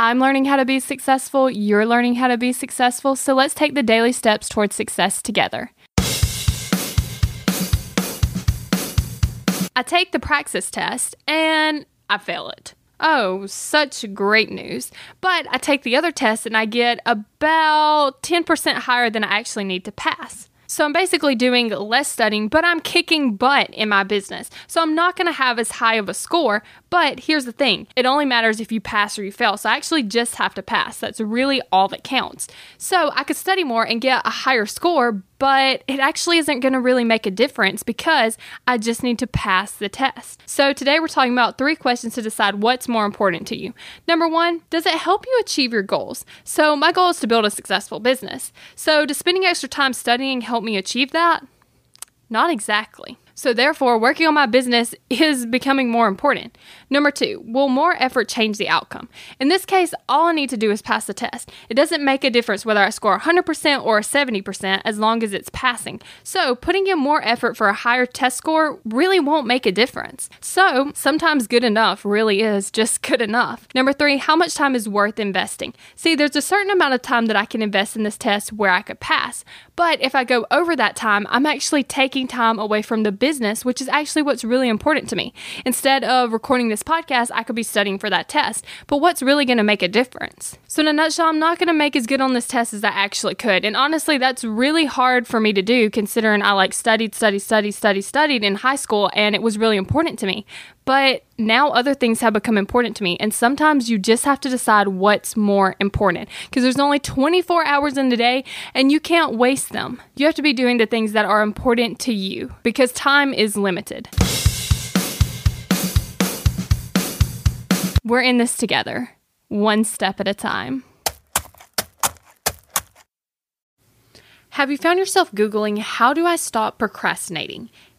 I'm learning how to be successful, you're learning how to be successful, so let's take the daily steps towards success together. I take the praxis test and I fail it. Oh, such great news. But I take the other test and I get about 10% higher than I actually need to pass. So I'm basically doing less studying, but I'm kicking butt in my business. So I'm not going to have as high of a score. But here's the thing it only matters if you pass or you fail. So I actually just have to pass. That's really all that counts. So I could study more and get a higher score, but it actually isn't going to really make a difference because I just need to pass the test. So today we're talking about three questions to decide what's more important to you. Number one, does it help you achieve your goals? So my goal is to build a successful business. So does spending extra time studying help me achieve that? Not exactly. So, therefore, working on my business is becoming more important. Number two, will more effort change the outcome? In this case, all I need to do is pass the test. It doesn't make a difference whether I score 100% or 70% as long as it's passing. So, putting in more effort for a higher test score really won't make a difference. So, sometimes good enough really is just good enough. Number three, how much time is worth investing? See, there's a certain amount of time that I can invest in this test where I could pass, but if I go over that time, I'm actually taking time away from the business, which is actually what's really important to me. Instead of recording this podcast, I could be studying for that test. But what's really going to make a difference? So, in a nutshell, I'm not going to make as good on this test as I actually could. And honestly, that's really hard for me to do considering I like studied, studied, studied, studied, studied in high school and it was really important to me. But now other things have become important to me. And sometimes you just have to decide what's more important because there's only 24 hours in the day and you can't waste them. You have to be doing the things that are important to you because time is limited. We're in this together, one step at a time. Have you found yourself Googling, How do I stop procrastinating?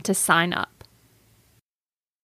to sign up.